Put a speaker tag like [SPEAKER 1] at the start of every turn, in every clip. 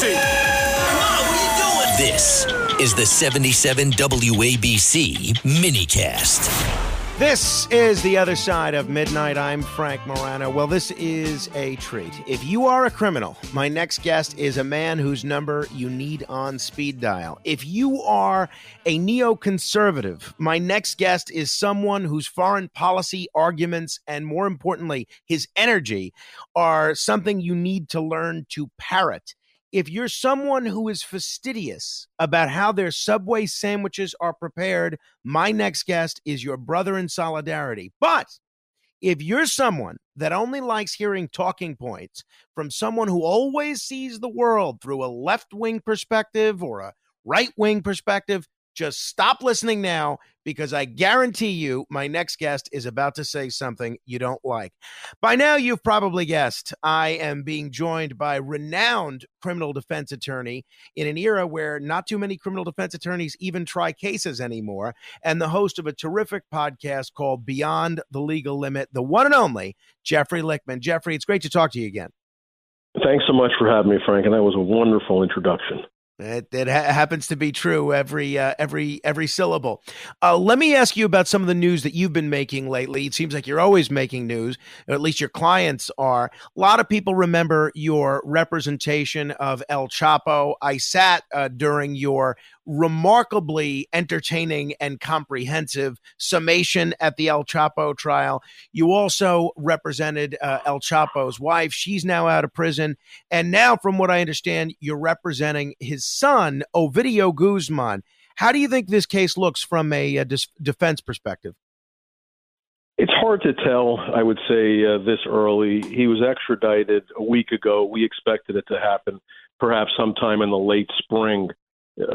[SPEAKER 1] taxi!
[SPEAKER 2] Mom, what are you doing? This is the 77 WABC minicast.
[SPEAKER 3] This is the other side of midnight. I'm Frank Morano. Well, this is a treat. If you are a criminal, my next guest is a man whose number you need on speed dial. If you are a neoconservative, my next guest is someone whose foreign policy arguments and, more importantly, his energy are something you need to learn to parrot if you're someone who is fastidious about how their Subway sandwiches are prepared, my next guest is your brother in solidarity. But if you're someone that only likes hearing talking points from someone who always sees the world through a left wing perspective or a right wing perspective, just stop listening now because I guarantee you my next guest is about to say something you don't like. By now, you've probably guessed I am being joined by renowned criminal defense attorney in an era where not too many criminal defense attorneys even try cases anymore, and the host of a terrific podcast called Beyond the Legal Limit, the one and only Jeffrey Lichtman. Jeffrey, it's great to talk to you again.
[SPEAKER 4] Thanks so much for having me, Frank, and that was a wonderful introduction.
[SPEAKER 3] It, it ha- happens to be true every uh, every every syllable. Uh, let me ask you about some of the news that you've been making lately. It seems like you're always making news, or at least your clients are. A lot of people remember your representation of El Chapo. I sat uh, during your remarkably entertaining and comprehensive summation at the El Chapo trial. You also represented uh, El Chapo's wife. She's now out of prison. And now, from what I understand, you're representing his son, Ovidio Guzman. How do you think this case looks from a, a dis- defense perspective?
[SPEAKER 4] It's hard to tell, I would say, uh, this early. He was extradited a week ago. We expected it to happen perhaps sometime in the late spring uh,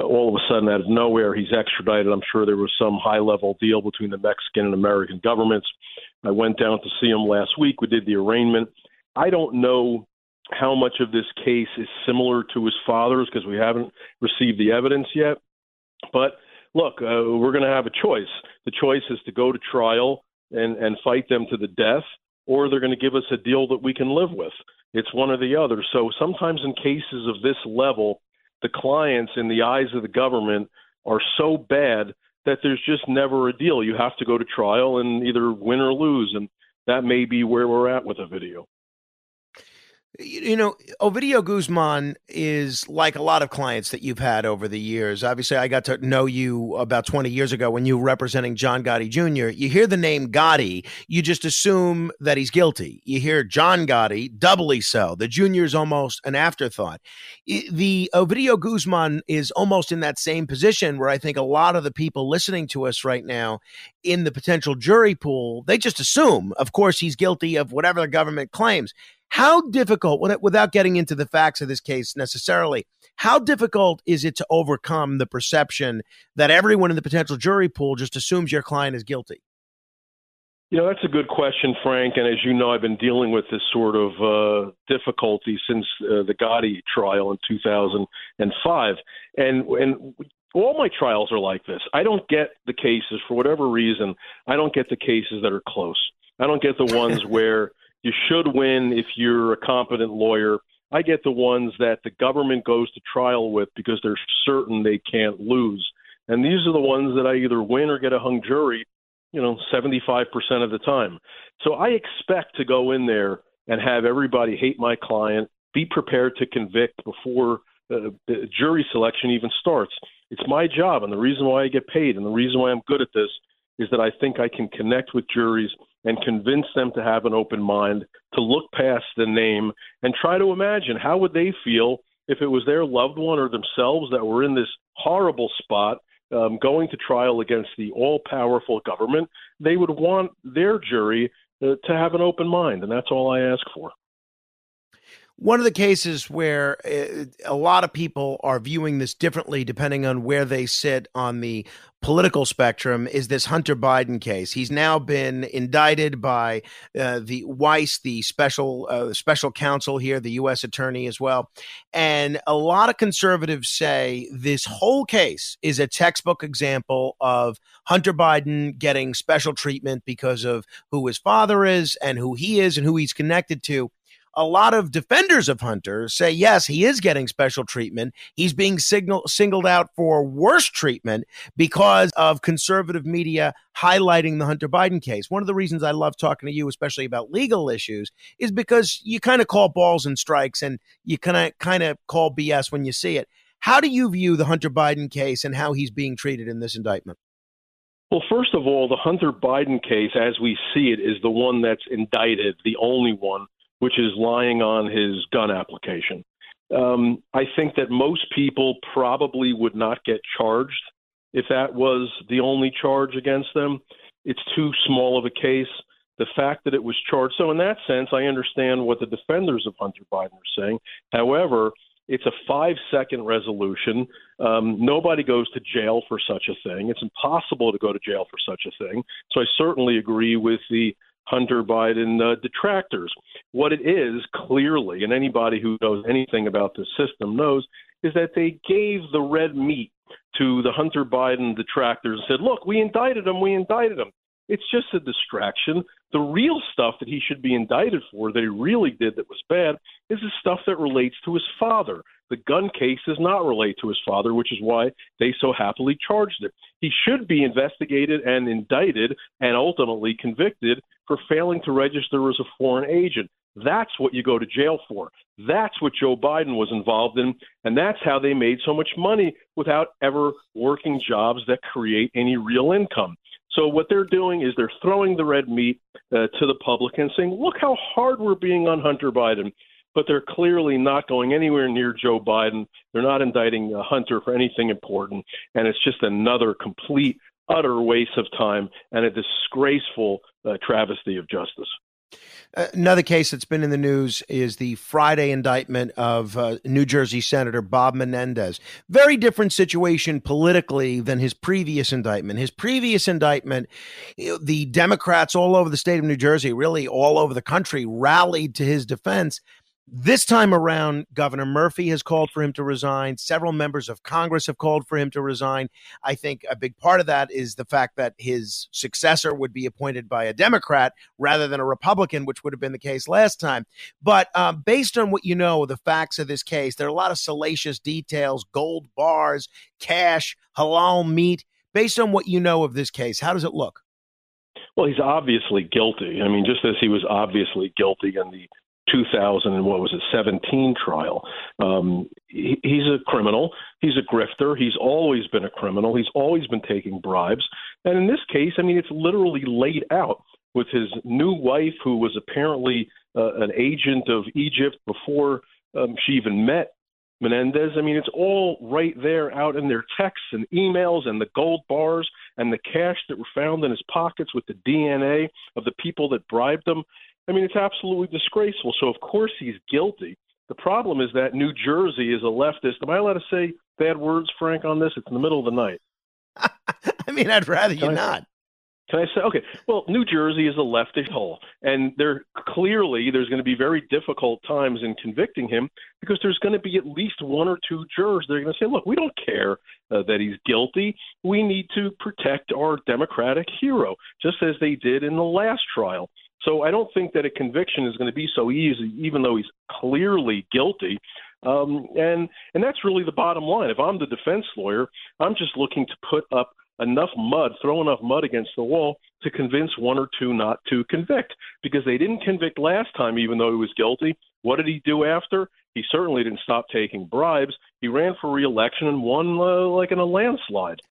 [SPEAKER 4] all of a sudden, out of nowhere, he's extradited. I'm sure there was some high level deal between the Mexican and American governments. I went down to see him last week. We did the arraignment. I don't know how much of this case is similar to his father's because we haven't received the evidence yet. But look, uh, we're going to have a choice. The choice is to go to trial and, and fight them to the death, or they're going to give us a deal that we can live with. It's one or the other. So sometimes in cases of this level, the clients in the eyes of the government are so bad that there's just never a deal. You have to go to trial and either win or lose, and that may be where we're at with Ovidio.
[SPEAKER 3] You know, Ovidio Guzman is like a lot of clients that you've had over the years. Obviously, I got to know you about 20 years ago when you were representing John Gotti Jr. You hear the name Gotti, you just assume that he's guilty. You hear John Gotti, doubly so. The junior is almost an afterthought. The Ovidio Guzman is almost in that same position where I think a lot of the people listening to us right now in the potential jury pool, they just assume, of course, he's guilty of whatever the government claims. How difficult, without getting into the facts of this case necessarily, how difficult is it to overcome the perception that everyone in the potential jury pool just assumes your client is guilty?
[SPEAKER 4] You know, that's a good question, Frank. And as you know, I've been dealing with this sort of uh, difficulty since uh, the Gotti trial in 2005. And, and all my trials are like this. I don't get the cases, for whatever reason, I don't get the cases that are close. I don't get the ones where you should win if you're a competent lawyer. I get the ones that the government goes to trial with because they're certain they can't lose. And these are the ones that I either win or get a hung jury, you know, 75% of the time. So I expect to go in there and have everybody hate my client, be prepared to convict before uh, the jury selection even starts. It's my job, and the reason why I get paid, and the reason why I'm good at this is that I think I can connect with juries and convince them to have an open mind, to look past the name and try to imagine how would they feel if it was their loved one or themselves that were in this horrible spot um, going to trial against the all-powerful government. They would want their jury uh, to have an open mind, and that's all I ask for
[SPEAKER 3] one of the cases where uh, a lot of people are viewing this differently depending on where they sit on the political spectrum is this Hunter Biden case. He's now been indicted by uh, the Weiss, the special uh, special counsel here, the U.S. attorney as well. And a lot of conservatives say this whole case is a textbook example of Hunter Biden getting special treatment because of who his father is and who he is and who he's connected to a lot of defenders of Hunter say, yes, he is getting special treatment. He's being signal, singled out for worse treatment because of conservative media highlighting the Hunter Biden case. One of the reasons I love talking to you, especially about legal issues, is because you kind of call balls and strikes and you kind of kind of call BS when you see it. How do you view the Hunter Biden case and how he's being treated in this indictment?
[SPEAKER 4] Well, first of all, the Hunter Biden case, as we see it, is the one that's indicted, the only one, which is lying on his gun application. Um, I think that most people probably would not get charged if that was the only charge against them. It's too small of a case. The fact that it was charged. So, in that sense, I understand what the defenders of Hunter Biden are saying. However, it's a five second resolution. Um, nobody goes to jail for such a thing. It's impossible to go to jail for such a thing. So I certainly agree with the Hunter Biden uh, detractors. What it is, clearly, and anybody who knows anything about the system knows, is that they gave the red meat to the Hunter Biden detractors and said, look, we indicted him, we indicted him. It's just a distraction. The real stuff that he should be indicted for, that he really did that was bad, is the stuff that relates to his father. The gun case does not relate to his father, which is why they so happily charged him. He should be investigated and indicted and ultimately convicted for failing to register as a foreign agent. That's what you go to jail for. That's what Joe Biden was involved in, and that's how they made so much money without ever working jobs that create any real income. So what they're doing is they're throwing the red meat uh, to the public and saying, "Look how hard we're being on Hunter Biden." But they're clearly not going anywhere near Joe Biden. They're not indicting uh, Hunter for anything important, and it's just another complete, utter waste of time and a disgraceful uh, travesty of justice.
[SPEAKER 3] Another case that's been in the news is the Friday indictment of uh, New Jersey Senator Bob Menendez. Very different situation politically than his previous indictment. His previous indictment, the Democrats all over the state of New Jersey, really all over the country, rallied to his defense this time around, Governor Murphy has called for him to resign. Several members of Congress have called for him to resign. I think a big part of that is the fact that his successor would be appointed by a Democrat rather than a Republican, which would have been the case last time. But um, based on what you know, the facts of this case, there are a lot of salacious details gold bars, cash, halal meat. Based on what you know of this case, how does it look?
[SPEAKER 4] Well, he's obviously guilty. I mean, just as he was obviously guilty in the 2000 and what was it 17 trial. Um, he, he's a criminal. He's a grifter. He's always been a criminal. He's always been taking bribes. And in this case, I mean, it's literally laid out with his new wife, who was apparently uh, an agent of Egypt before um, she even met Menendez. I mean, it's all right there out in their texts and emails and the gold bars and the cash that were found in his pockets with the DNA of the people that bribed him. I mean, it's absolutely disgraceful. So, of course, he's guilty. The problem is that New Jersey is a leftist. Am I allowed to say bad words, Frank, on this? It's in the middle of the night.
[SPEAKER 3] I mean, I'd rather you not.
[SPEAKER 4] Can I say okay? Well, New Jersey is a leftist hole, and there clearly there's going to be very difficult times in convicting him because there's going to be at least one or two jurors that are going to say, "Look, we don't care uh, that he's guilty. We need to protect our Democratic hero, just as they did in the last trial." So I don't think that a conviction is going to be so easy, even though he's clearly guilty. Um, and and that's really the bottom line. If I'm the defense lawyer, I'm just looking to put up enough mud, throw enough mud against the wall to convince one or two not to convict because they didn't convict last time, even though he was guilty. What did he do after? He certainly didn't stop taking bribes. He ran for reelection and won uh, like in a landslide.